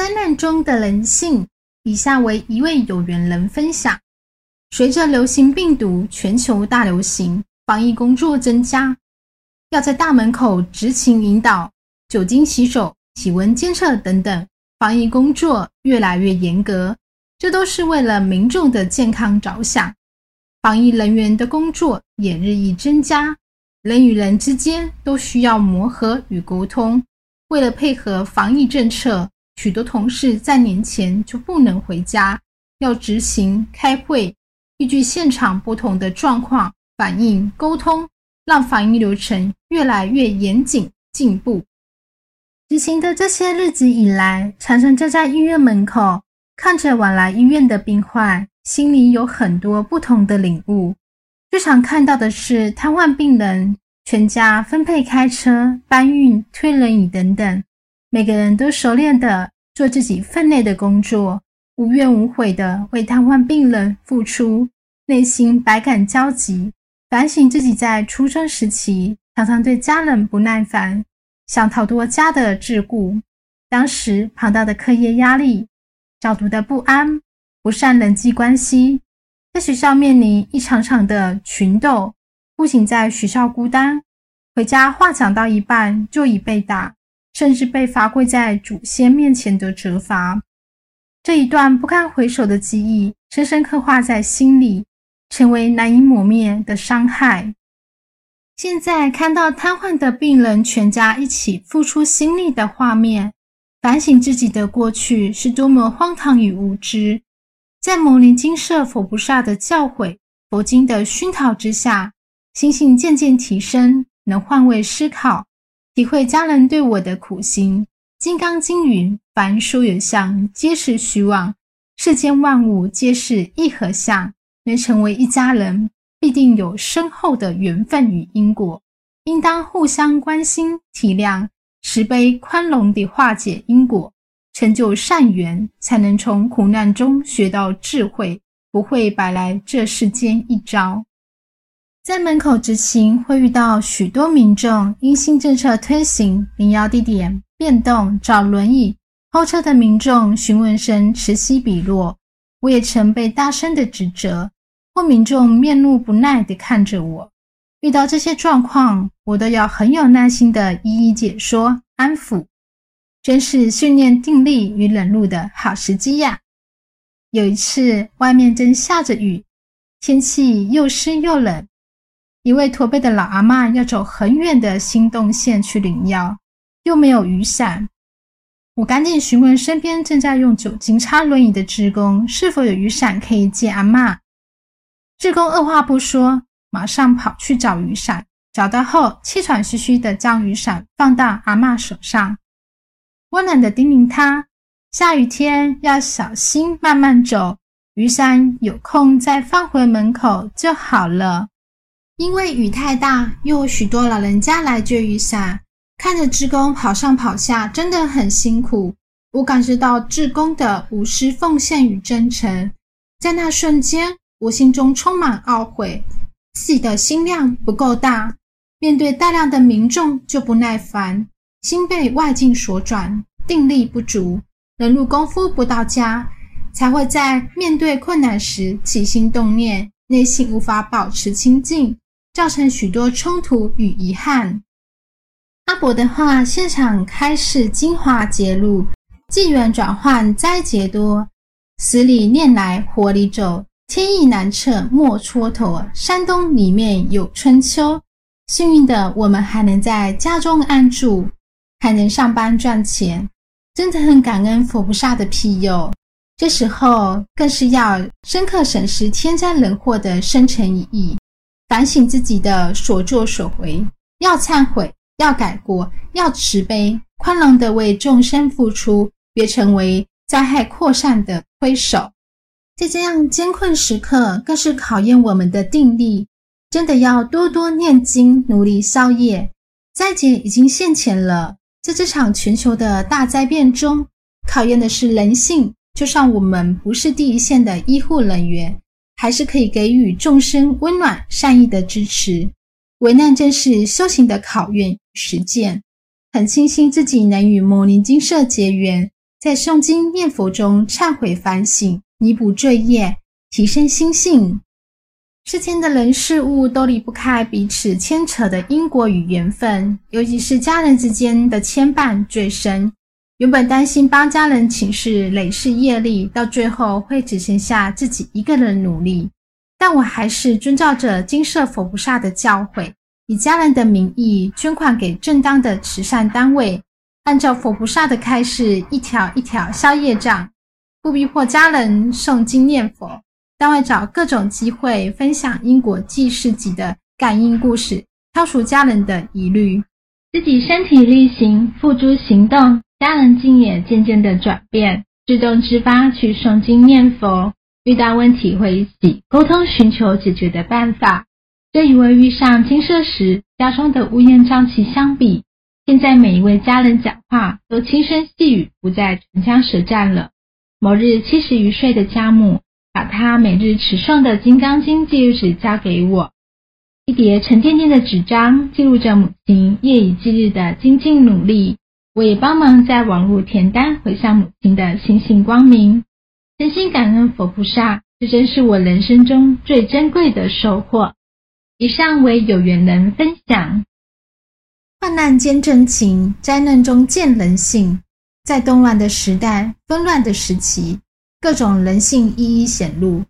灾难中的人性，以下为一位有缘人分享：随着流行病毒全球大流行，防疫工作增加，要在大门口执勤引导、酒精洗手、体温监测等等，防疫工作越来越严格。这都是为了民众的健康着想。防疫人员的工作也日益增加，人与人之间都需要磨合与沟通。为了配合防疫政策，许多同事在年前就不能回家，要执行开会，依据现场不同的状况反映沟通，让反应流程越来越严谨进步。执行的这些日子以来，常常站在医院门口，看着往来医院的病患。心里有很多不同的领悟。最常看到的是瘫痪病人全家分配开车搬运、推轮椅等等，每个人都熟练的做自己分内的工作，无怨无悔的为瘫痪病人付出，内心百感交集，反省自己在出生时期常常对家人不耐烦，想逃脱家的桎梏，当时庞大的课业压力，早读的不安。不善人际关系，在学校面临一场场的群斗，不仅在学校孤单，回家话讲到一半就已被打，甚至被罚跪在祖先面前的责罚。这一段不堪回首的记忆，深深刻画在心里，成为难以抹灭的伤害。现在看到瘫痪的病人全家一起付出心力的画面，反省自己的过去是多么荒唐与无知。在摩尼金舍佛菩萨的教诲、佛经的熏陶之下，心性渐渐提升，能换位思考，体会家人对我的苦心。《金刚经》云：“凡所有相，皆是虚妄；世间万物皆是一合相。能成为一家人，必定有深厚的缘分与因果，应当互相关心、体谅，慈悲宽容地化解因果。”成就善缘，才能从苦难中学到智慧，不会白来这世间一遭。在门口执勤，会遇到许多民众因新政策推行、领药地点变动、找轮椅候车的民众询问声此起彼落。我也曾被大声的指责，或民众面露不耐地看着我。遇到这些状况，我都要很有耐心的一一解说、安抚。真是训练定力与忍辱的好时机呀！有一次，外面正下着雨，天气又湿又冷，一位驼背的老阿妈要走很远的新动线去领药，又没有雨伞。我赶紧询问身边正在用酒精擦轮椅的职工是否有雨伞可以借阿妈。职工二话不说，马上跑去找雨伞，找到后气喘吁吁的将雨伞放到阿妈手上。温暖的叮咛她：下雨天要小心，慢慢走。雨伞有空再放回门口就好了。因为雨太大，又有许多老人家来借雨伞，看着志工跑上跑下，真的很辛苦。我感受到志工的无私奉献与真诚。在那瞬间，我心中充满懊悔，自己的心量不够大，面对大量的民众就不耐烦。心被外境所转，定力不足，忍辱功夫不到家，才会在面对困难时起心动念，内心无法保持清静，造成许多冲突与遗憾。阿伯的话，现场开示精华揭露，纪元转换灾劫多，死里念来活里走，天意难测莫蹉跎。山东里面有春秋，幸运的我们还能在家中安住。还能上班赚钱，真的很感恩佛菩萨的庇佑。这时候更是要深刻审视天灾人祸的深层意义，反省自己的所作所为，要忏悔，要改过，要慈悲宽容的为众生付出，别成为灾害扩散的推手。在这样艰困时刻，更是考验我们的定力，真的要多多念经，努力消业。灾劫已经现前了。在这场全球的大灾变中，考验的是人性。就算我们不是第一线的医护人员，还是可以给予众生温暖、善意的支持。危难正是修行的考验与实践。很庆幸自己能与摩尼金舍结缘，在诵经念佛中忏悔反省，弥补罪业，提升心性。世间的人事物都离不开彼此牵扯的因果与缘分，尤其是家人之间的牵绊最深。原本担心帮家人请示累世业力，到最后会只剩下自己一个人努力，但我还是遵照着金色佛菩萨的教诲，以家人的名义捐款给正当的慈善单位，按照佛菩萨的开示，一条一条消业障，不逼迫家人诵经念佛。单位找各种机会分享因果记事集的感应故事，消除家人的疑虑。自己身体力行，付诸行动，家人竟也渐渐的转变，自动自发去诵经念佛。遇到问题会一起沟通，寻求解决的办法。这与为遇上金色时家中的乌烟瘴气相比，现在每一位家人讲话都轻声细语，不再唇枪舌战了。某日七十余岁的家母。把他每日持诵的《金刚经》记录纸交给我，一叠沉甸甸的纸张记录着母亲夜以继日的精进努力。我也帮忙在网络填单，回向母亲的星星光明。真心感恩佛菩萨，这真是我人生中最珍贵的收获。以上为有缘人分享。患难见真情，灾难中见人性。在动乱的时代，纷乱的时期。各种人性一一显露，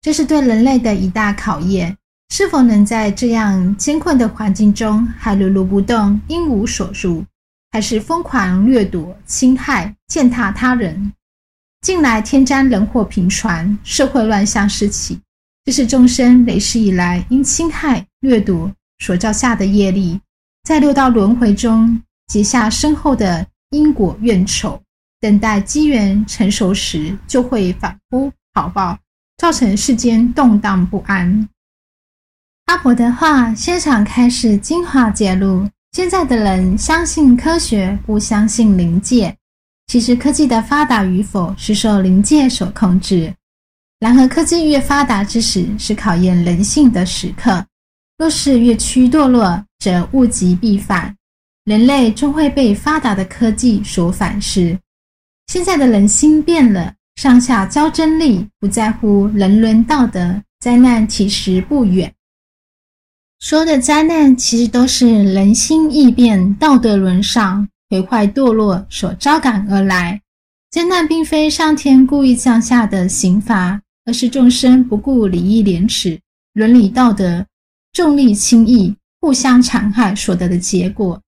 这是对人类的一大考验。是否能在这样艰困的环境中还如如不动、因无所住，还是疯狂掠夺、侵害、践踏他人？近来天灾人祸频传，社会乱象四起，这是众生累世以来因侵害、掠夺所造下的业力，在六道轮回中结下深厚的因果怨仇。等待机缘成熟时，就会反扑好报，造成世间动荡不安。阿婆的话现场开始精华揭露：现在的人相信科学，不相信灵界。其实科技的发达与否是受灵界所控制。然而科技越发达之时，是考验人性的时刻。若是越趋堕落，则物极必反，人类终会被发达的科技所反噬。现在的人心变了，上下交争利，不在乎人伦道德，灾难其实不远。说的灾难，其实都是人心易变、道德沦丧、毁坏堕落所招感而来。灾难并非上天故意降下的刑罚，而是众生不顾礼义廉耻、伦理道德，重利轻义，互相残害所得的结果。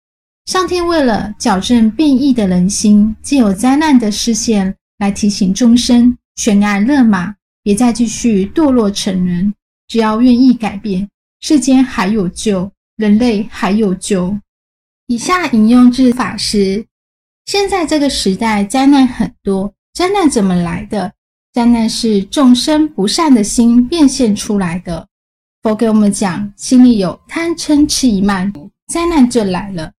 上天为了矫正变异的人心，借有灾难的视线来提醒众生悬崖勒马，别再继续堕落成人。只要愿意改变，世间还有救，人类还有救。以下引用自法师：现在这个时代灾难很多，灾难怎么来的？灾难是众生不善的心变现出来的。佛给我们讲，心里有贪嗔痴疑慢，灾难就来了。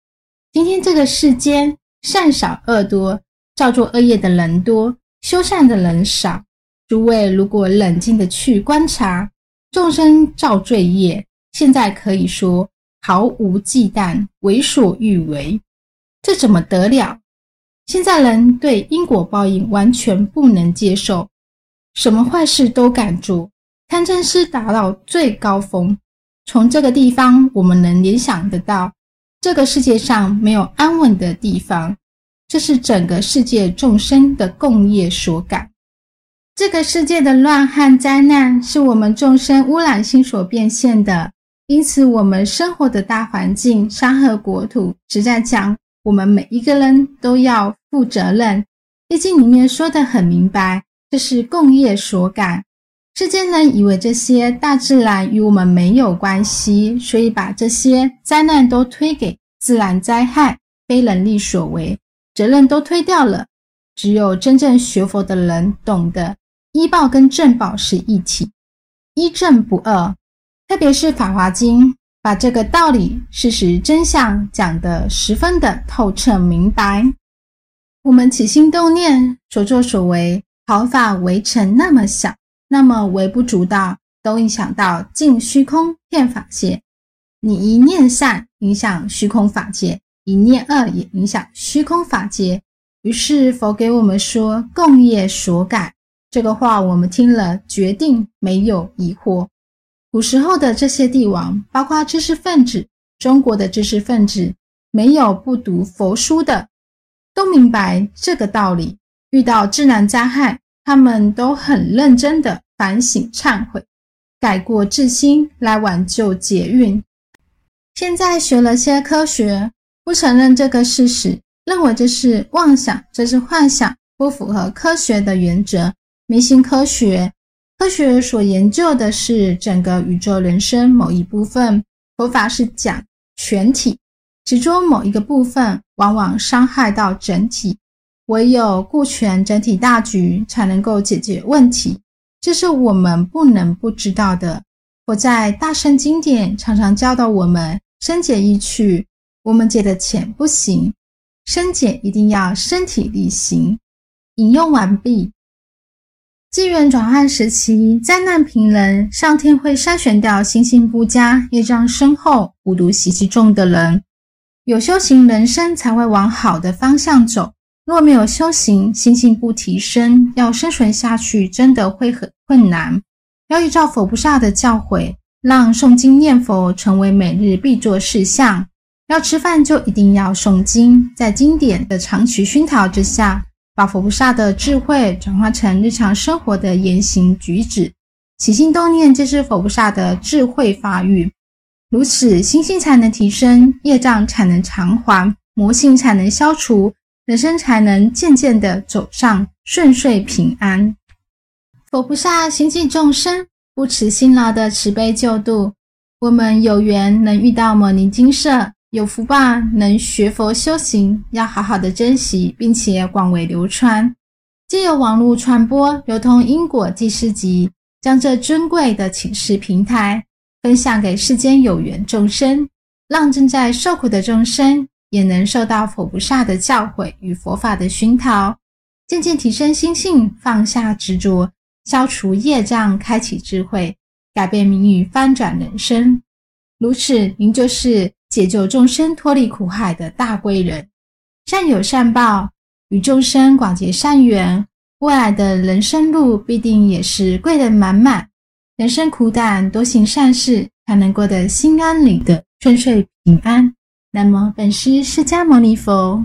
今天这个世间善少恶多，造作恶业的人多，修善的人少。诸位如果冷静的去观察，众生造罪业，现在可以说毫无忌惮，为所欲为，这怎么得了？现在人对因果报应完全不能接受，什么坏事都敢做，贪嗔痴达到最高峰。从这个地方，我们能联想得到。这个世界上没有安稳的地方，这是整个世界众生的共业所感。这个世界的乱和灾难是我们众生污染心所变现的，因此我们生活的大环境、山河国土，实在讲我们每一个人都要负责任。毕竟里面说的很明白，这是共业所感。世间人以为这些大自然与我们没有关系，所以把这些灾难都推给自然灾害，非人力所为，责任都推掉了。只有真正学佛的人懂得，医报跟正报是一体，医正不二。特别是《法华经》，把这个道理、事实、真相讲得十分的透彻明白。我们起心动念、所作所为，毫发围城那么小。那么微不足道，都影响到净虚空遍法界。你一念善，影响虚空法界；一念恶，也影响虚空法界。于是佛给我们说：“共业所改。”这个话我们听了，决定没有疑惑。古时候的这些帝王，包括知识分子，中国的知识分子，没有不读佛书的，都明白这个道理。遇到自然灾害，他们都很认真的反省忏悔，改过自新，来挽救劫运。现在学了些科学，不承认这个事实，认为这是妄想，这是幻想，不符合科学的原则。迷信科学，科学所研究的是整个宇宙人生某一部分，佛法是讲全体，其中某一个部分，往往伤害到整体。唯有顾全整体大局，才能够解决问题。这是我们不能不知道的。我在大圣经典常常教导我们：深解意趣，我们解的浅不行，深解一定要身体力行。引用完毕。机缘转换时期，灾难频仍，上天会筛选掉心性不佳、业障深厚、无毒习气重的人。有修行人生才会往好的方向走。若没有修行，心性不提升，要生存下去真的会很困难。要依照佛菩萨的教诲，让诵经念佛成为每日必做事项。要吃饭就一定要诵经，在经典的长期熏陶之下。把佛菩萨的智慧转化成日常生活的言行举止，起心动念就是佛菩萨的智慧发育，如此心性才能提升，业障才能偿还，魔性才能消除，人生才能渐渐的走上顺遂平安。佛菩萨心济众生，不辞辛劳的慈悲救度，我们有缘能遇到摩尼金舍。有福吧，能学佛修行，要好好的珍惜，并且广为流传。借由网络传播，流通因果记事集，将这尊贵的请示平台分享给世间有缘众生，让正在受苦的众生也能受到佛菩萨的教诲与佛法的熏陶，渐渐提升心性，放下执着，消除业障，开启智慧，改变命运，翻转人生。如此，您就是。解救众生脱离苦海的大贵人，善有善报，与众生广结善缘，未来的人生路必定也是贵人满满。人生苦短，多行善事，才能过得心安理得、顺遂平安。南无本师释迦牟尼佛。